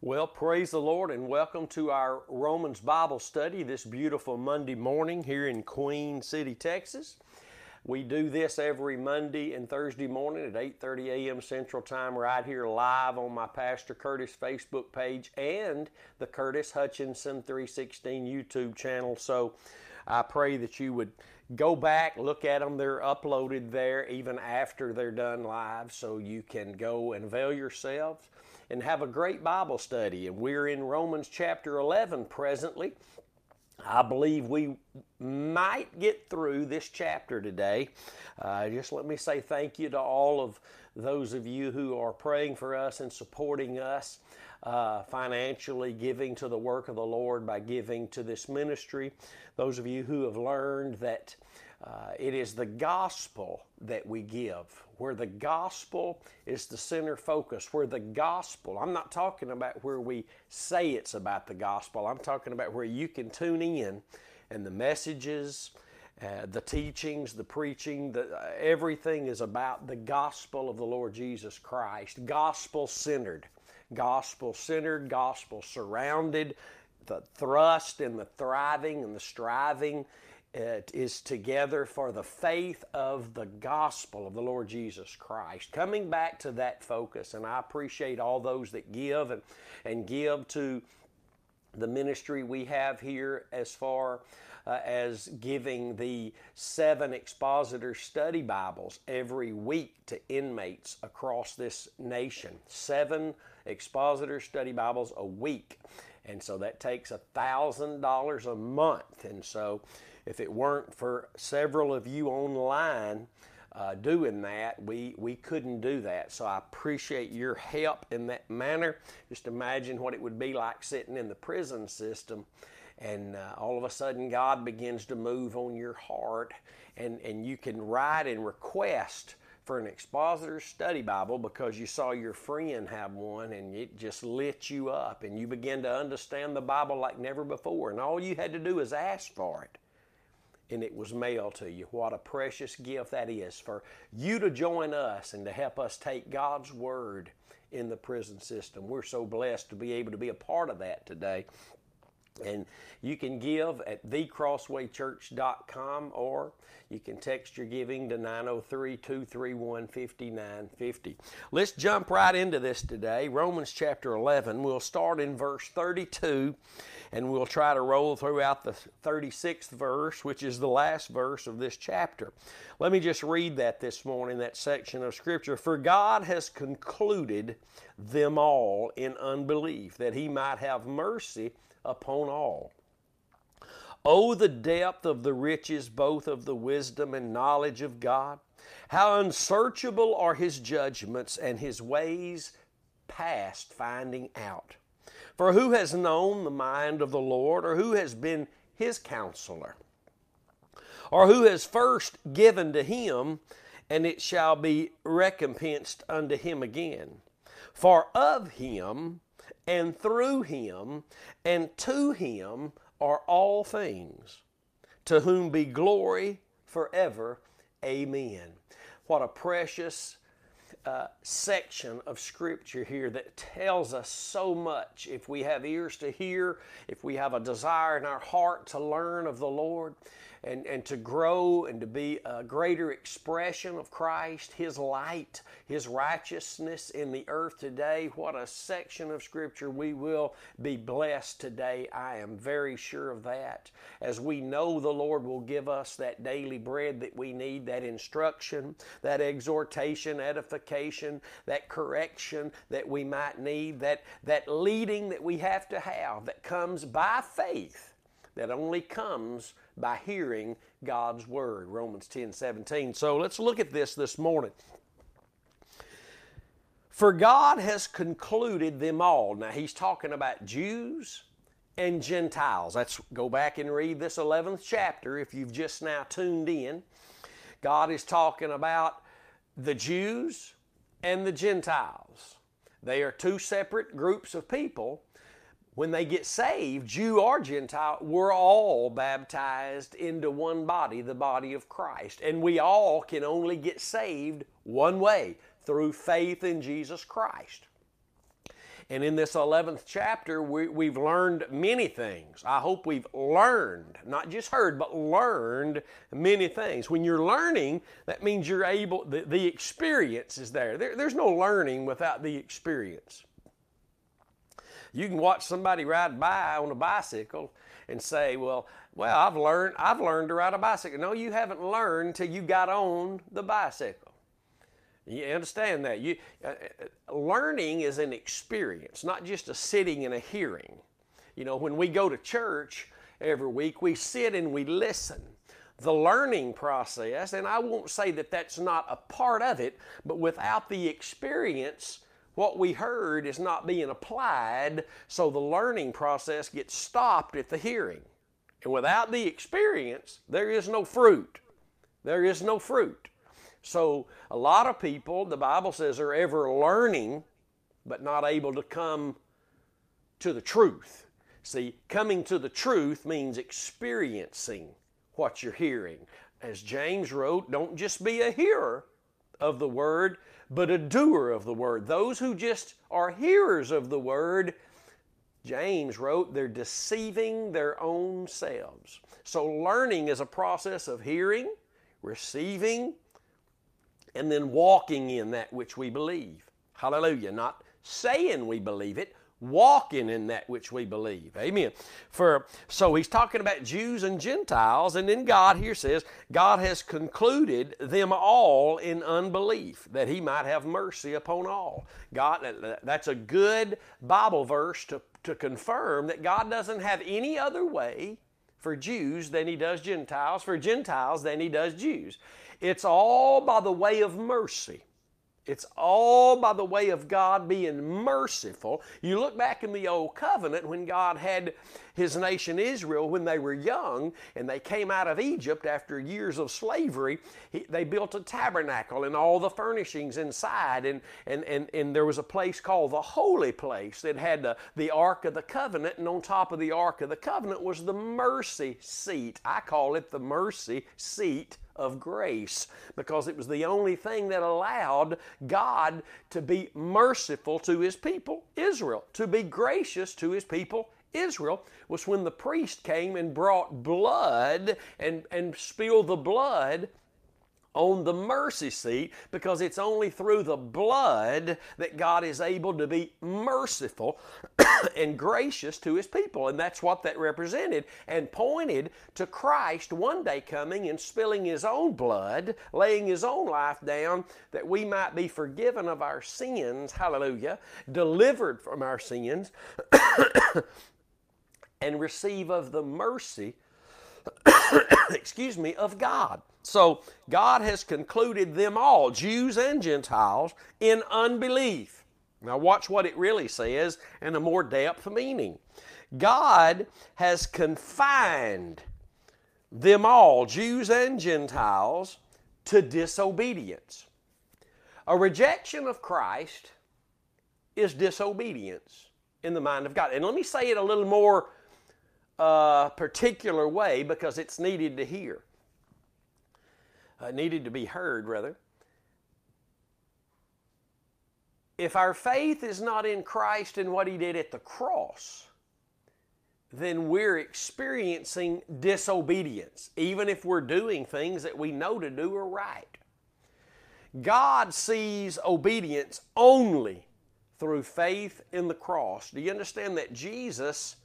Well, praise the Lord and welcome to our Romans Bible study this beautiful Monday morning here in Queen City, Texas. We do this every Monday and Thursday morning at 8:30 a.m. Central Time right here live on my Pastor Curtis Facebook page and the Curtis Hutchinson 316 YouTube channel. So I pray that you would go back, look at them. They're uploaded there even after they're done live so you can go and avail yourselves and have a great Bible study. And we're in Romans chapter 11 presently. I believe we might get through this chapter today. Uh, just let me say thank you to all of those of you who are praying for us and supporting us. Uh, financially giving to the work of the Lord by giving to this ministry. Those of you who have learned that uh, it is the gospel that we give, where the gospel is the center focus, where the gospel, I'm not talking about where we say it's about the gospel, I'm talking about where you can tune in and the messages, uh, the teachings, the preaching, the, uh, everything is about the gospel of the Lord Jesus Christ, gospel centered, gospel centered, gospel surrounded, the thrust and the thriving and the striving it is together for the faith of the gospel of the Lord Jesus Christ. Coming back to that focus, and I appreciate all those that give and, and give to the ministry we have here as far uh, as giving the seven expositor study Bibles every week to inmates across this nation. Seven expositor study Bibles a week. And so that takes a $1,000 a month. And so if it weren't for several of you online uh, doing that, we, we couldn't do that. So I appreciate your help in that manner. Just imagine what it would be like sitting in the prison system and uh, all of a sudden God begins to move on your heart and, and you can write and request for an expositor's study Bible because you saw your friend have one and it just lit you up and you begin to understand the Bible like never before. And all you had to do is ask for it and it was mailed to you. What a precious gift that is for you to join us and to help us take God's Word in the prison system. We're so blessed to be able to be a part of that today. And you can give at thecrosswaychurch.com or you can text your giving to 903 231 5950. Let's jump right into this today. Romans chapter 11. We'll start in verse 32 and we'll try to roll throughout the 36th verse, which is the last verse of this chapter. Let me just read that this morning, that section of Scripture. For God has concluded them all in unbelief, that he might have mercy upon all. Oh, the depth of the riches both of the wisdom and knowledge of God! How unsearchable are his judgments and his ways past finding out. For who has known the mind of the Lord, or who has been his counselor? Or who has first given to him, and it shall be recompensed unto him again? For of him, and through him, and to him are all things, to whom be glory forever. Amen. What a precious uh, section of Scripture here that tells us so much. If we have ears to hear, if we have a desire in our heart to learn of the Lord, and, and to grow and to be a greater expression of Christ, His light, His righteousness in the earth today. What a section of Scripture we will be blessed today. I am very sure of that. As we know the Lord will give us that daily bread that we need, that instruction, that exhortation, edification, that correction that we might need, that, that leading that we have to have that comes by faith, that only comes by hearing God's word. Romans 10 17. So let's look at this this morning. For God has concluded them all. Now he's talking about Jews and Gentiles. Let's go back and read this 11th chapter if you've just now tuned in. God is talking about the Jews and the Gentiles. They are two separate groups of people when they get saved, Jew or Gentile, we're all baptized into one body, the body of Christ. And we all can only get saved one way through faith in Jesus Christ. And in this 11th chapter, we, have learned many things. I hope we've learned, not just heard, but learned many things. When you're learning, that means you're able, the, the experience is there. there. There's no learning without the experience. You can watch somebody ride by on a bicycle and say, well, well, I've learned, I've learned to ride a bicycle. No, you haven't learned till you got on the bicycle. You understand that? You, uh, uh, learning is an experience, not just a sitting and a hearing. You know, when we go to church every week, we sit and we listen. The learning process, and I won't say that that's not a part of it, but without the experience, what we heard is not being applied, so the learning process gets stopped at the hearing. And without the experience, there is no fruit. There is no fruit. So, a lot of people, the Bible says, are ever learning, but not able to come to the truth. See, coming to the truth means experiencing what you're hearing. As James wrote, don't just be a hearer of the word, but a doer of the word. Those who just are hearers of the word, James wrote, they're deceiving their own selves. So, learning is a process of hearing, receiving, and then walking in that which we believe. Hallelujah. Not saying we believe it, walking in that which we believe. Amen. For so he's talking about Jews and Gentiles, and then God here says, God has concluded them all in unbelief, that he might have mercy upon all. God that's a good Bible verse to, to confirm that God doesn't have any other way for Jews than he does Gentiles, for Gentiles than he does Jews. It's all by the way of mercy. It's all by the way of God being merciful. You look back in the Old Covenant when God had His nation Israel when they were young and they came out of Egypt after years of slavery. He, they built a tabernacle and all the furnishings inside, and, and, and, and there was a place called the Holy Place that had the, the Ark of the Covenant, and on top of the Ark of the Covenant was the mercy seat. I call it the mercy seat of grace because it was the only thing that allowed God to be merciful to his people, Israel, to be gracious to his people, Israel was when the priest came and brought blood and, and spilled the blood on the mercy seat because it's only through the blood that God is able to be merciful and gracious to his people. And that's what that represented and pointed to Christ one day coming and spilling his own blood, laying his own life down that we might be forgiven of our sins, hallelujah, delivered from our sins, and receive of the mercy excuse me, of God. So God has concluded them all, Jews and Gentiles, in unbelief. Now, watch what it really says and a more depth meaning. God has confined them all, Jews and Gentiles, to disobedience. A rejection of Christ is disobedience in the mind of God. And let me say it a little more a particular way because it's needed to hear, uh, needed to be heard, rather. If our faith is not in Christ and what He did at the cross, then we're experiencing disobedience, even if we're doing things that we know to do are right. God sees obedience only through faith in the cross. Do you understand that Jesus?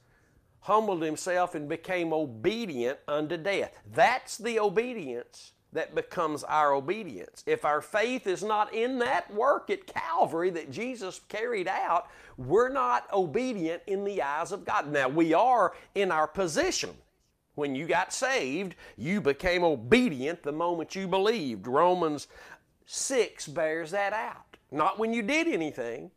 Humbled himself and became obedient unto death. That's the obedience that becomes our obedience. If our faith is not in that work at Calvary that Jesus carried out, we're not obedient in the eyes of God. Now, we are in our position. When you got saved, you became obedient the moment you believed. Romans 6 bears that out. Not when you did anything,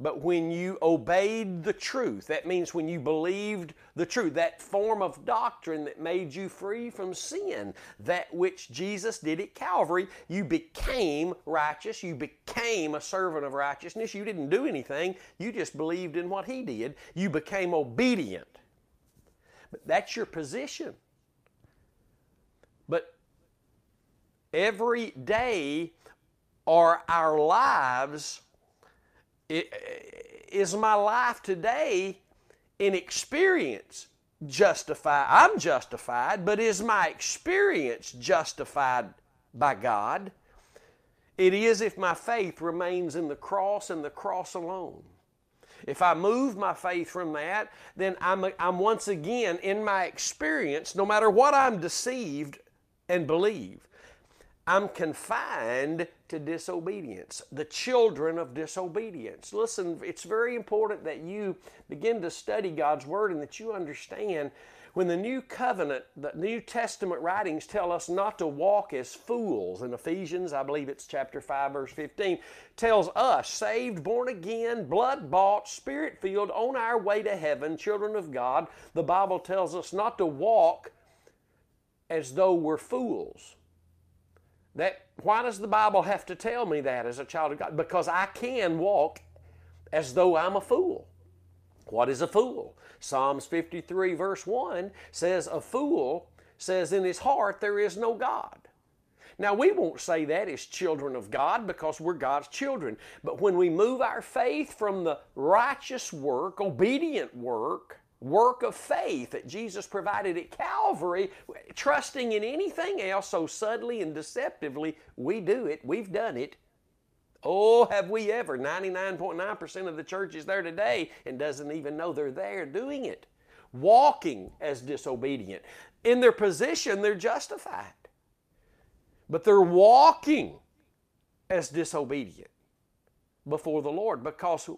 but when you obeyed the truth, that means when you believed the truth, that form of doctrine that made you free from sin, that which Jesus did at Calvary, you became righteous. You became a servant of righteousness. You didn't do anything, you just believed in what He did. You became obedient. But that's your position. But every day are our lives is my life today in experience justified? I'm justified, but is my experience justified by God? It is if my faith remains in the cross and the cross alone. If I move my faith from that, then I'm, I'm once again in my experience, no matter what I'm deceived and believe, I'm confined to disobedience, the children of disobedience. Listen, it's very important that you begin to study God's Word and that you understand when the New Covenant, the New Testament writings tell us not to walk as fools, in Ephesians, I believe it's chapter 5, verse 15, tells us, saved, born again, blood bought, spirit filled, on our way to heaven, children of God, the Bible tells us not to walk as though we're fools. That why does the Bible have to tell me that as a child of God? Because I can walk as though I'm a fool. What is a fool? Psalms 53, verse 1 says, A fool says in his heart, There is no God. Now, we won't say that as children of God because we're God's children. But when we move our faith from the righteous work, obedient work, work of faith that Jesus provided at Calvary, trusting in anything else so subtly and deceptively, we do it, we've done it, Oh, have we ever? 99.9% of the church is there today and doesn't even know they're there doing it. Walking as disobedient. In their position, they're justified. But they're walking as disobedient before the Lord because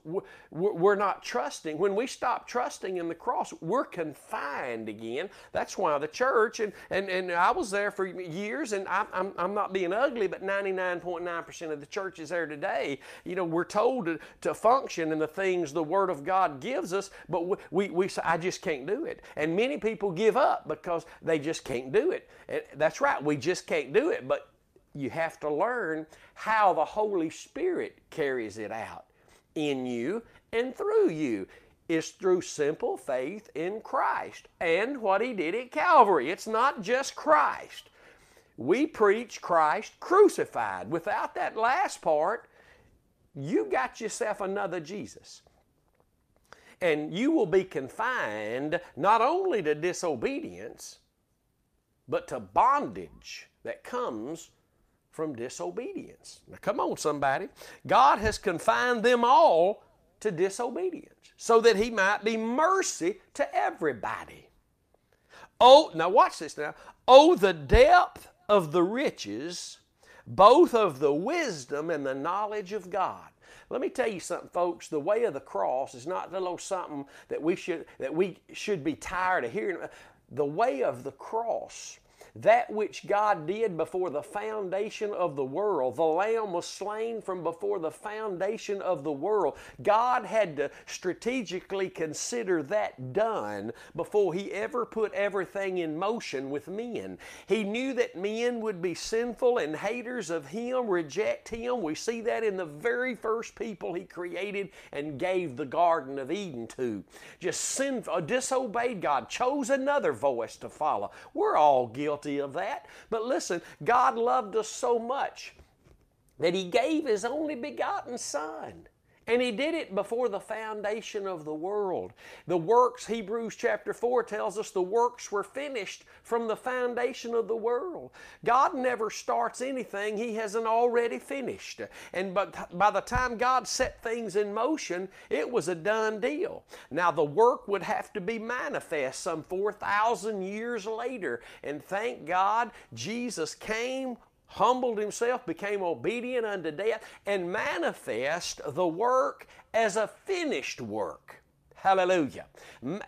we're not trusting. When we stop trusting in the cross, we're confined again. That's why the church, and, and, and I was there for years, and I'm, I'm, I'm not being ugly, but 99.9% of the churches there today, you know, we're told to, to function in the things the Word of God gives us, but we, we, we say, I just can't do it. And many people give up because they just can't do it. And that's right, we just can't do it. But you have to learn how the Holy Spirit carries it out in you and through you. Is through simple faith in Christ and what He did at Calvary. It's not just Christ. We preach Christ crucified. Without that last part, you got yourself another Jesus. And you will be confined not only to disobedience, but to bondage that comes from disobedience. Now, come on, somebody. God has confined them all to disobedience so that He might be mercy to everybody. Oh, now watch this now. Oh, the depth of the riches, both of the wisdom and the knowledge of God. Let me tell you something, folks. The way of the cross is not a little something that we should that we should be tired of hearing. The way of the cross that which God did before the foundation of the world. The Lamb was slain from before the foundation of the world. God had to strategically consider that done before He ever put everything in motion with men. He knew that men would be sinful and haters of Him, reject Him. We see that in the very first people He created and gave the Garden of Eden to. Just sinful, uh, disobeyed God, chose another voice to follow. We're all guilty guilty of that. But listen, God loved us so much that He gave His only begotten Son. And he did it before the foundation of the world. The works, Hebrews chapter 4 tells us the works were finished from the foundation of the world. God never starts anything he hasn't already finished. And but by the time God set things in motion, it was a done deal. Now the work would have to be manifest some 4,000 years later. And thank God Jesus came, humbled himself, became obedient unto death, and manifest the work as a finished work. Hallelujah.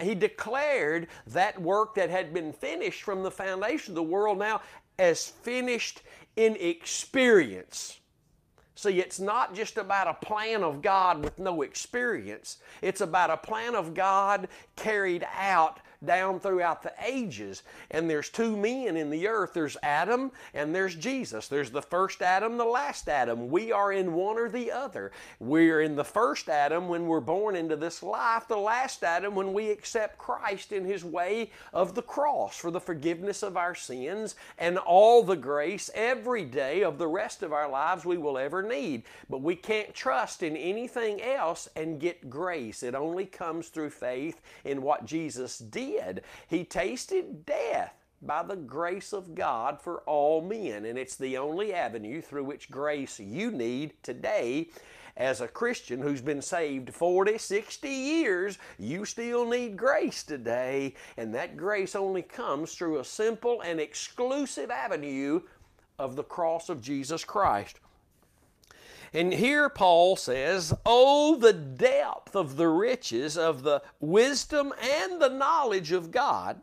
He declared that work that had been finished from the foundation of the world now as finished in experience. See, it's not just about a plan of God with no experience. It's about a plan of God carried out down throughout the ages. And there's two men in the earth there's Adam and there's Jesus. There's the first Adam, the last Adam. We are in one or the other. We're in the first Adam when we're born into this life, the last Adam when we accept Christ in his way of the cross for the forgiveness of our sins and all the grace every day of the rest of our lives we will ever need. But we can't trust in anything else and get grace. It only comes through faith in what Jesus did. He tasted death by the grace of God for all men. And it's the only avenue through which grace you need today. As a Christian who's been saved 40, 60 years, you still need grace today. And that grace only comes through a simple and exclusive avenue of the cross of Jesus Christ. And here Paul says, Oh, the depth of the riches of the wisdom and the knowledge of God.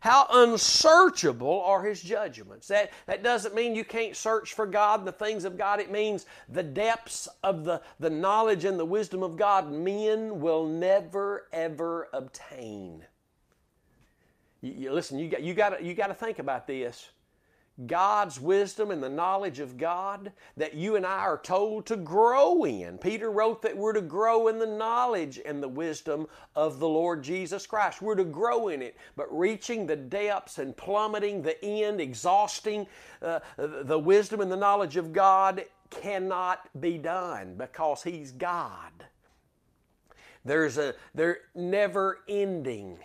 How unsearchable are his judgments. That, that doesn't mean you can't search for God the things of God. It means the depths of the, the knowledge and the wisdom of God men will never, ever obtain. You, you, listen, you got, you, got you got to think about this. God's wisdom and the knowledge of God that you and I are told to grow in. Peter wrote that we're to grow in the knowledge and the wisdom of the Lord Jesus Christ. We're to grow in it, but reaching the depths and plummeting the end, exhausting uh, the wisdom and the knowledge of God cannot be done because He's God. There's a they're never ending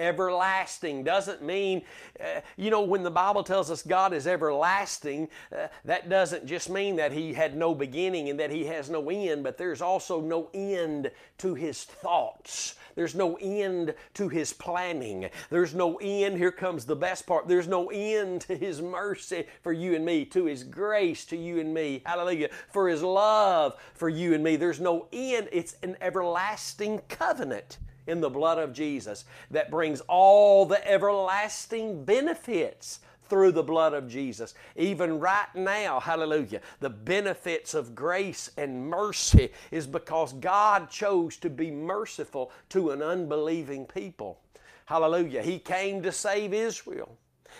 everlasting doesn't mean, uh, you know, when the Bible tells us God is everlasting, uh, that doesn't just mean that He had no beginning and that He has no end, but there's also no end to His thoughts. There's no end to His planning. There's no end, here comes the best part, there's no end to His mercy for you and me, to His grace to you and me. Hallelujah. For His love for you and me. There's no end. It's an everlasting covenant in the blood of Jesus that brings all the everlasting benefits through the blood of Jesus. Even right now, hallelujah, the benefits of grace and mercy is because God chose to be merciful to an unbelieving people. Hallelujah. He came to save Israel.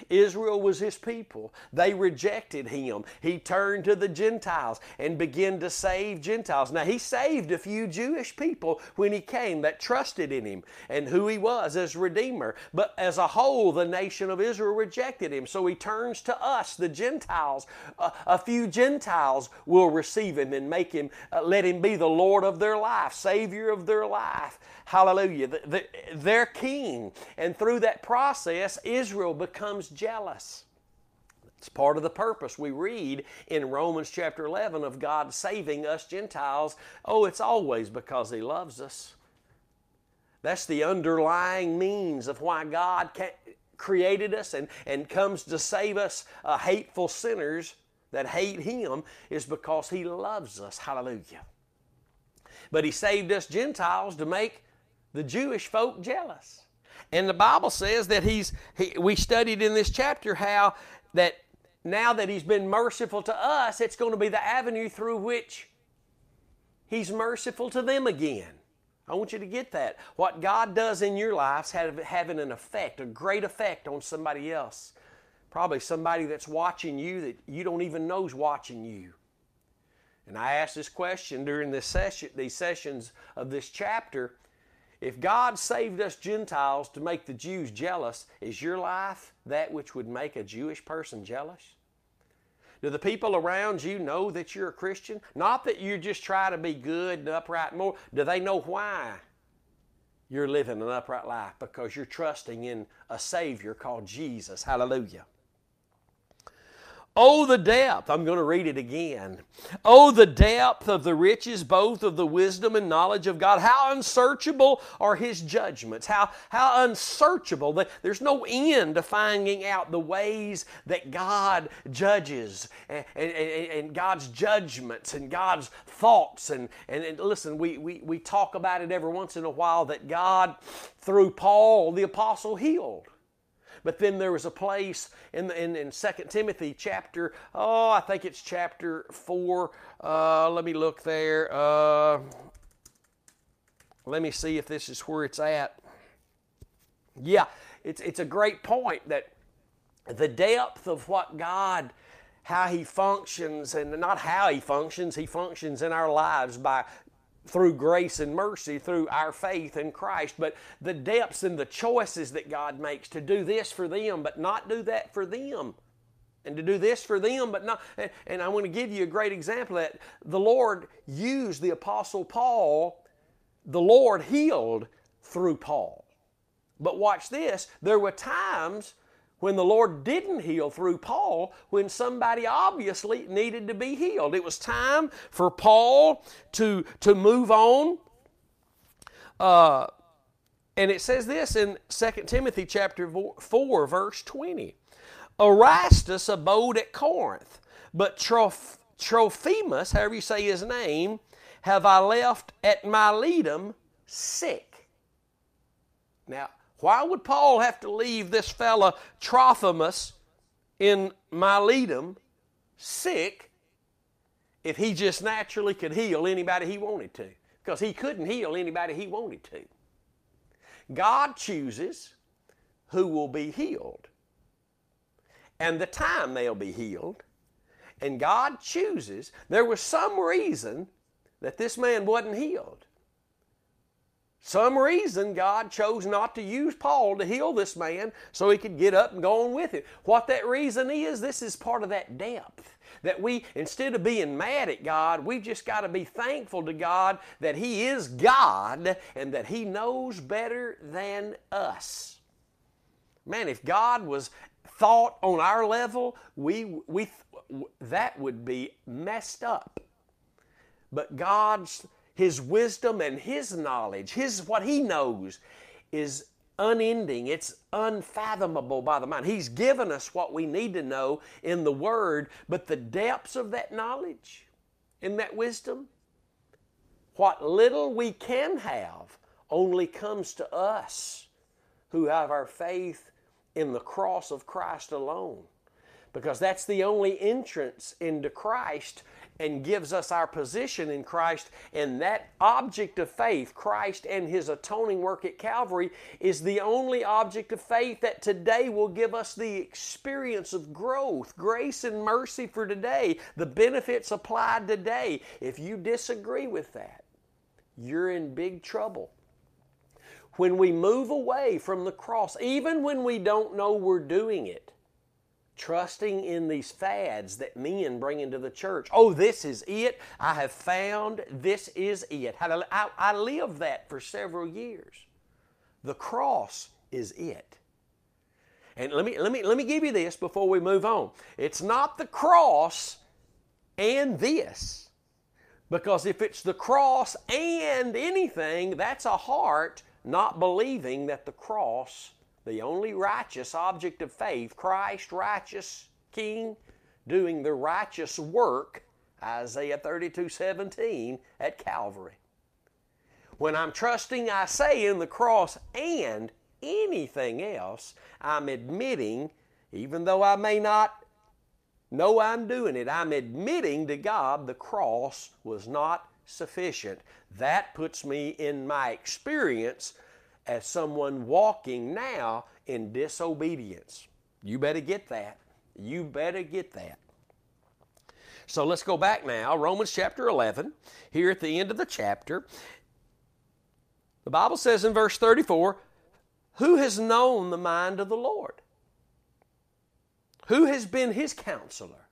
Israel was his people. They rejected him. He turned to the Gentiles and began to save Gentiles. Now, he saved a few Jewish people when he came that trusted in him and who he was as Redeemer. But as a whole, the nation of Israel rejected him. So he turns to us, the Gentiles. Uh, a few Gentiles will receive him and make him, uh, let him be the Lord of their life, Savior of their life. Hallelujah. The, the, their king. And through that process, Israel becomes jealous. It's part of the purpose we read in Romans chapter 11 of God saving us Gentiles. Oh, it's always because He loves us. That's the underlying means of why God created us and, and comes to save us, uh, hateful sinners that hate Him, is because He loves us. Hallelujah. But He saved us Gentiles to make the Jewish folk jealous. And the Bible says that he's, he, we studied in this chapter how that now that he's been merciful to us, it's going to be the avenue through which he's merciful to them again. I want you to get that. What God does in your life is having an effect, a great effect on somebody else. Probably somebody that's watching you that you don't even know is watching you. And I asked this question during this session, these sessions of this chapter if God saved us Gentiles to make the Jews jealous, is your life that which would make a Jewish person jealous? Do the people around you know that you're a Christian? Not that you just try to be good and upright more. Do they know why you're living an upright life? Because you're trusting in a Savior called Jesus. Hallelujah. Oh, the depth. I'm going to read it again. Oh, the depth of the riches, both of the wisdom and knowledge of God. How unsearchable are His judgments. How, how unsearchable. There's no end to finding out the ways that God judges and, and, and God's judgments and God's thoughts. And, and, and listen, we, we, we talk about it every once in a while that God, through Paul the Apostle, healed. But then there was a place in, in, in 2 Timothy chapter, oh, I think it's chapter 4. Uh, let me look there. Uh, let me see if this is where it's at. Yeah, it's, it's a great point that the depth of what God, how He functions, and not how He functions, He functions in our lives by through grace and mercy through our faith in Christ, but the depths and the choices that God makes to do this for them, but not do that for them. And to do this for them, but not. And, I want to give you a great example that the Lord used the Apostle Paul, the Lord healed through Paul. But watch this there were times when the Lord didn't heal through Paul, when somebody obviously needed to be healed. It was time for Paul to, to move on. Uh, and it says this in 2 Timothy chapter 4, verse 20. Erastus abode at Corinth, but Troph- Trophimus, however you say his name, have I left at Miletum sick. Now, why would Paul have to leave this fella Trophimus in Miletum sick if he just naturally could heal anybody he wanted to? Because he couldn't heal anybody he wanted to. God chooses who will be healed and the time they'll be healed. And God chooses. There was some reason that this man wasn't healed. Some reason God chose not to use Paul to heal this man so he could get up and go on with it. What that reason is, this is part of that depth. That we, instead of being mad at God, we've just got to be thankful to God that He is God and that He knows better than us. Man, if God was thought on our level, we, we, that would be messed up. But God's his wisdom and His knowledge, His what He knows, is unending. It's unfathomable by the mind. He's given us what we need to know in the Word, but the depths of that knowledge and that wisdom, what little we can have, only comes to us who have our faith in the cross of Christ alone. Because that's the only entrance into Christ and gives us our position in Christ. And that object of faith, Christ and His atoning work at Calvary, is the only object of faith that today will give us the experience of growth, grace, and mercy for today, the benefits applied today. If you disagree with that, you're in big trouble. When we move away from the cross, even when we don't know we're doing it, trusting in these fads that men bring into the church. Oh, this is it. I have found this is it. I, I lived that for several years. The cross is it. And let me, let, me, let me give you this before we move on. It's not the cross and this. Because if it's the cross and anything, that's a heart not believing that the cross the only righteous object of faith, Christ, righteous King, doing the righteous work, Isaiah 32 17, at Calvary. When I'm trusting, I say, in the cross and anything else, I'm admitting, even though I may not know I'm doing it, I'm admitting to God the cross was not sufficient. That puts me in my experience as someone walking now in disobedience. You better get that. You better get that. So let's go back now, Romans chapter 11, here at the end of the chapter. The Bible says in verse 34 Who has known the mind of the Lord? Who has been his counselor?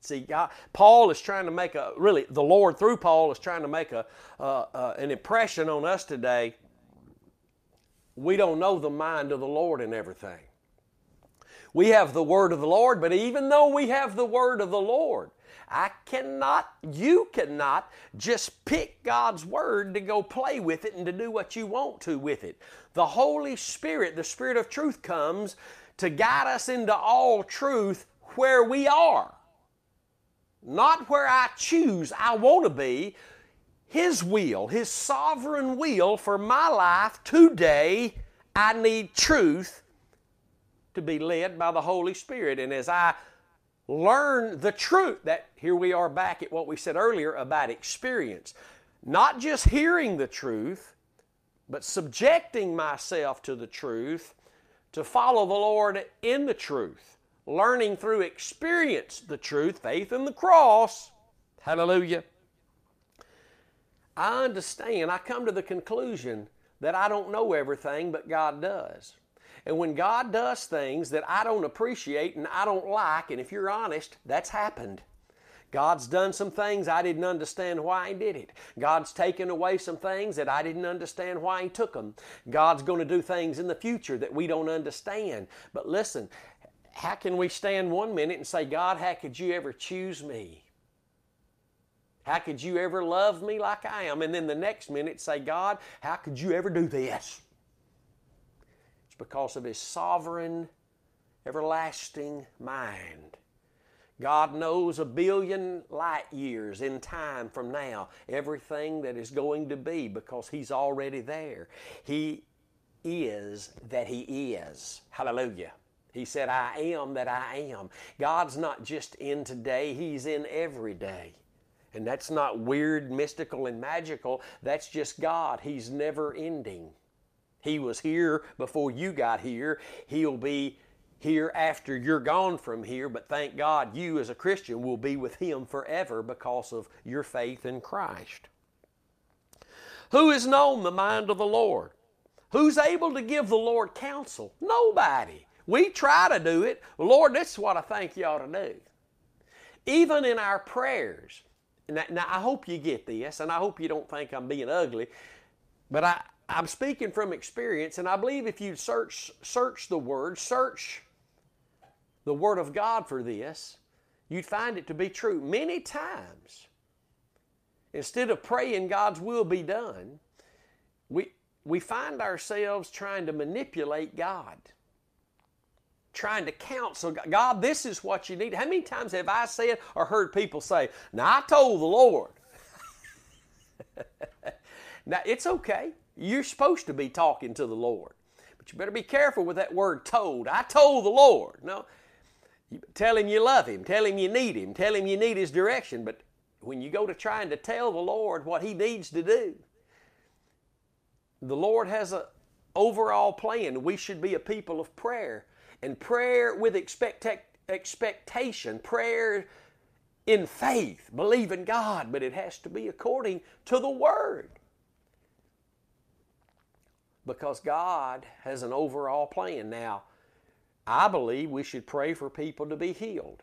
See, God, Paul is trying to make a, really, the Lord through Paul is trying to make a, uh, uh, an impression on us today we don't know the mind of the Lord in everything. We have the word of the Lord, but even though we have the word of the Lord, I cannot, you cannot just pick God's word to go play with it and to do what you want to with it. The Holy Spirit, the Spirit of truth, comes to guide us into all truth where we are. Not where I choose I want to be, his will, His sovereign will for my life today, I need truth to be led by the Holy Spirit. And as I learn the truth, that here we are back at what we said earlier about experience. Not just hearing the truth, but subjecting myself to the truth to follow the Lord in the truth, learning through experience the truth, faith in the cross. Hallelujah. I understand, I come to the conclusion that I don't know everything, but God does. And when God does things that I don't appreciate and I don't like, and if you're honest, that's happened. God's done some things I didn't understand why He did it. God's taken away some things that I didn't understand why He took them. God's going to do things in the future that we don't understand. But listen, how can we stand one minute and say, God, how could you ever choose me? How could you ever love me like I am? And then the next minute say, God, how could you ever do this? It's because of His sovereign, everlasting mind. God knows a billion light years in time from now everything that is going to be because He's already there. He is that He is. Hallelujah. He said, I am that I am. God's not just in today, He's in every day. And that's not weird, mystical, and magical. That's just God. He's never ending. He was here before you got here. He'll be here after you're gone from here, but thank God you as a Christian will be with Him forever because of your faith in Christ. Who has known the mind of the Lord? Who's able to give the Lord counsel? Nobody. We try to do it. Lord, this is what I think you ought to do. Even in our prayers, now, now, I hope you get this, and I hope you don't think I'm being ugly, but I, I'm speaking from experience, and I believe if you search search the Word, search the Word of God for this, you'd find it to be true. Many times, instead of praying God's will be done, we, we find ourselves trying to manipulate God trying to counsel God, this is what you need. How many times have I said or heard people say, Now I told the Lord? now it's okay. You're supposed to be talking to the Lord. But you better be careful with that word told. I told the Lord. No. Tell him you love him. Tell him you need him. Tell him you need his direction. But when you go to trying to tell the Lord what he needs to do, the Lord has an overall plan. We should be a people of prayer and prayer with expect- expectation, prayer in faith, believe in God, but it has to be according to the Word. Because God has an overall plan. Now, I believe we should pray for people to be healed.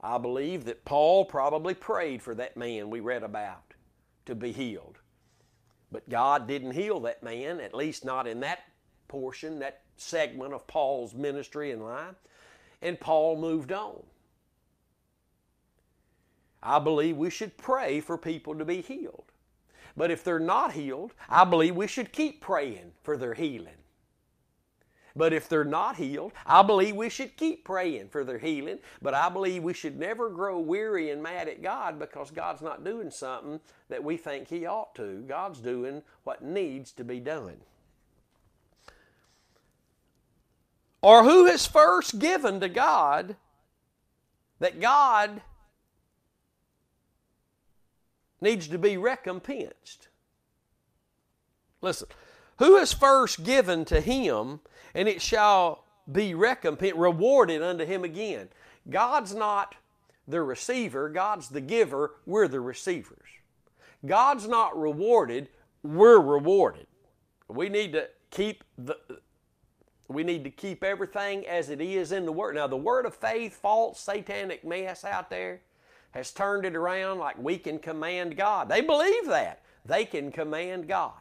I believe that Paul probably prayed for that man we read about to be healed. But God didn't heal that man, at least not in that portion, that segment of Paul's ministry and life, and Paul moved on. I believe we should pray for people to be healed. But if they're not healed, I believe we should keep praying for their healing. But if they're not healed, I believe we should keep praying for their healing. But I believe we should never grow weary and mad at God because God's not doing something that we think He ought to. God's doing what needs to be done. Or who has first given to God that God needs to be recompensed. Listen, who has first given to him, and it shall be recompensed, rewarded unto him again. God's not the receiver, God's the giver, we're the receivers. God's not rewarded, we're rewarded. We need to keep the, we need to keep everything as it is in the Word. Now, the Word of faith, false, satanic mess out there has turned it around like we can command God. They believe that. They can command God.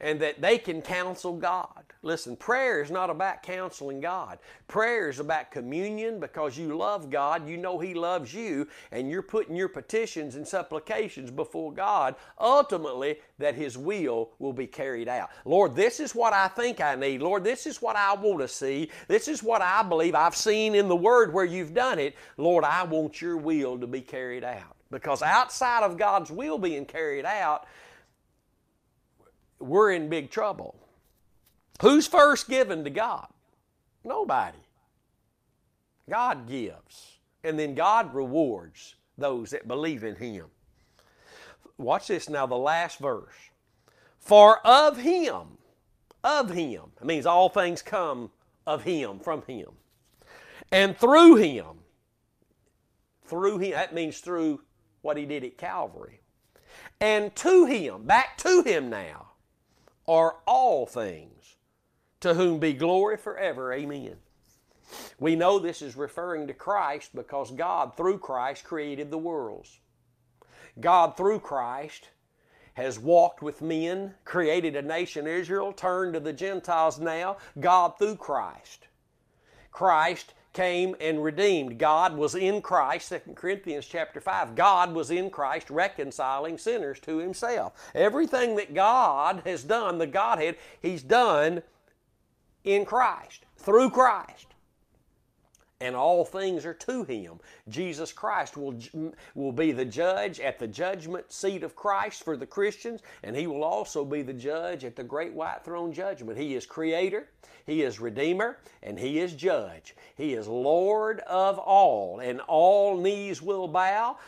And that they can counsel God. Listen, prayer is not about counseling God. Prayer is about communion because you love God, you know He loves you, and you're putting your petitions and supplications before God, ultimately, that His will will be carried out. Lord, this is what I think I need. Lord, this is what I want to see. This is what I believe I've seen in the Word where you've done it. Lord, I want your will to be carried out. Because outside of God's will being carried out, we're in big trouble. Who's first given to God? Nobody. God gives, and then God rewards those that believe in Him. Watch this now, the last verse. For of him, of him, it means all things come of him, from him. And through him, through him, that means through what he did at Calvary. And to him, back to him now, are all things, to whom be glory forever. Amen. We know this is referring to Christ because God, through Christ, created the worlds. God, through Christ, has walked with men, created a nation Israel, turned to the Gentiles now. God, through Christ. Christ came and redeemed. God was in Christ, 2 Corinthians chapter 5. God was in Christ reconciling sinners to himself. Everything that God has done, the Godhead, he's done in Christ, through Christ and all things are to him. Jesus Christ will, will be the judge at the judgment seat of Christ for the Christians, and he will also be the judge at the great white throne judgment. He is creator, he is redeemer, and he is judge. He is Lord of all, and all knees will bow,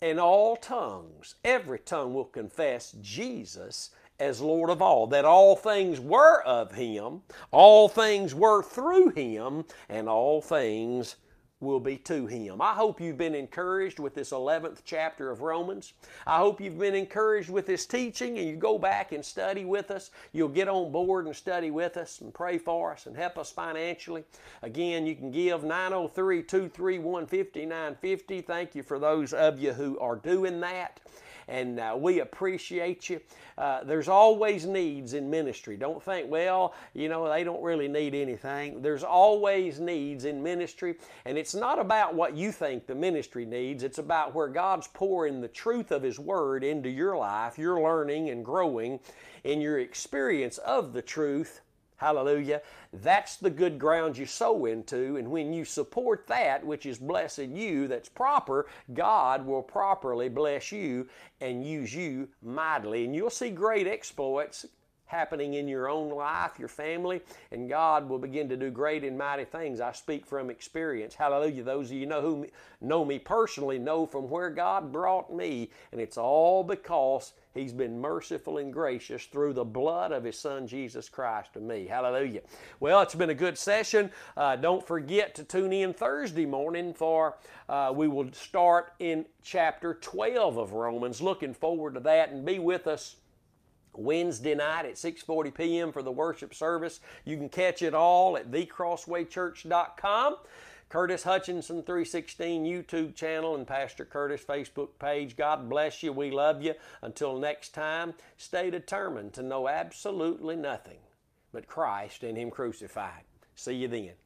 and all tongues, every tongue will confess Jesus as Lord of all, that all things were of Him, all things were through Him, and all things will be to Him. I hope you've been encouraged with this 11th chapter of Romans. I hope you've been encouraged with this teaching and you go back and study with us. You'll get on board and study with us and pray for us and help us financially. Again, you can give 903 231 5950. Thank you for those of you who are doing that and uh, we appreciate you. Uh, there's always needs in ministry. Don't think, well, you know, they don't really need anything. There's always needs in ministry, and it's not about what you think the ministry needs, it's about where God's pouring the truth of His Word into your life. You're learning and growing in your experience of the truth Hallelujah. That's the good ground you sow into, and when you support that which is blessing you, that's proper, God will properly bless you and use you mightily. And you'll see great exploits happening in your own life, your family, and God will begin to do great and mighty things. I speak from experience. Hallelujah. Those of you know who know me personally know from where God brought me, and it's all because He's been merciful and gracious through the blood of His Son Jesus Christ to me. Hallelujah. Well, it's been a good session. Uh, don't forget to tune in Thursday morning for uh, we will start in chapter 12 of Romans. Looking forward to that and be with us Wednesday night at 6:40 p.m. for the worship service. You can catch it all at thecrosswaychurch.com. Curtis Hutchinson 316 YouTube channel and Pastor Curtis Facebook page. God bless you. We love you. Until next time, stay determined to know absolutely nothing but Christ and Him crucified. See you then.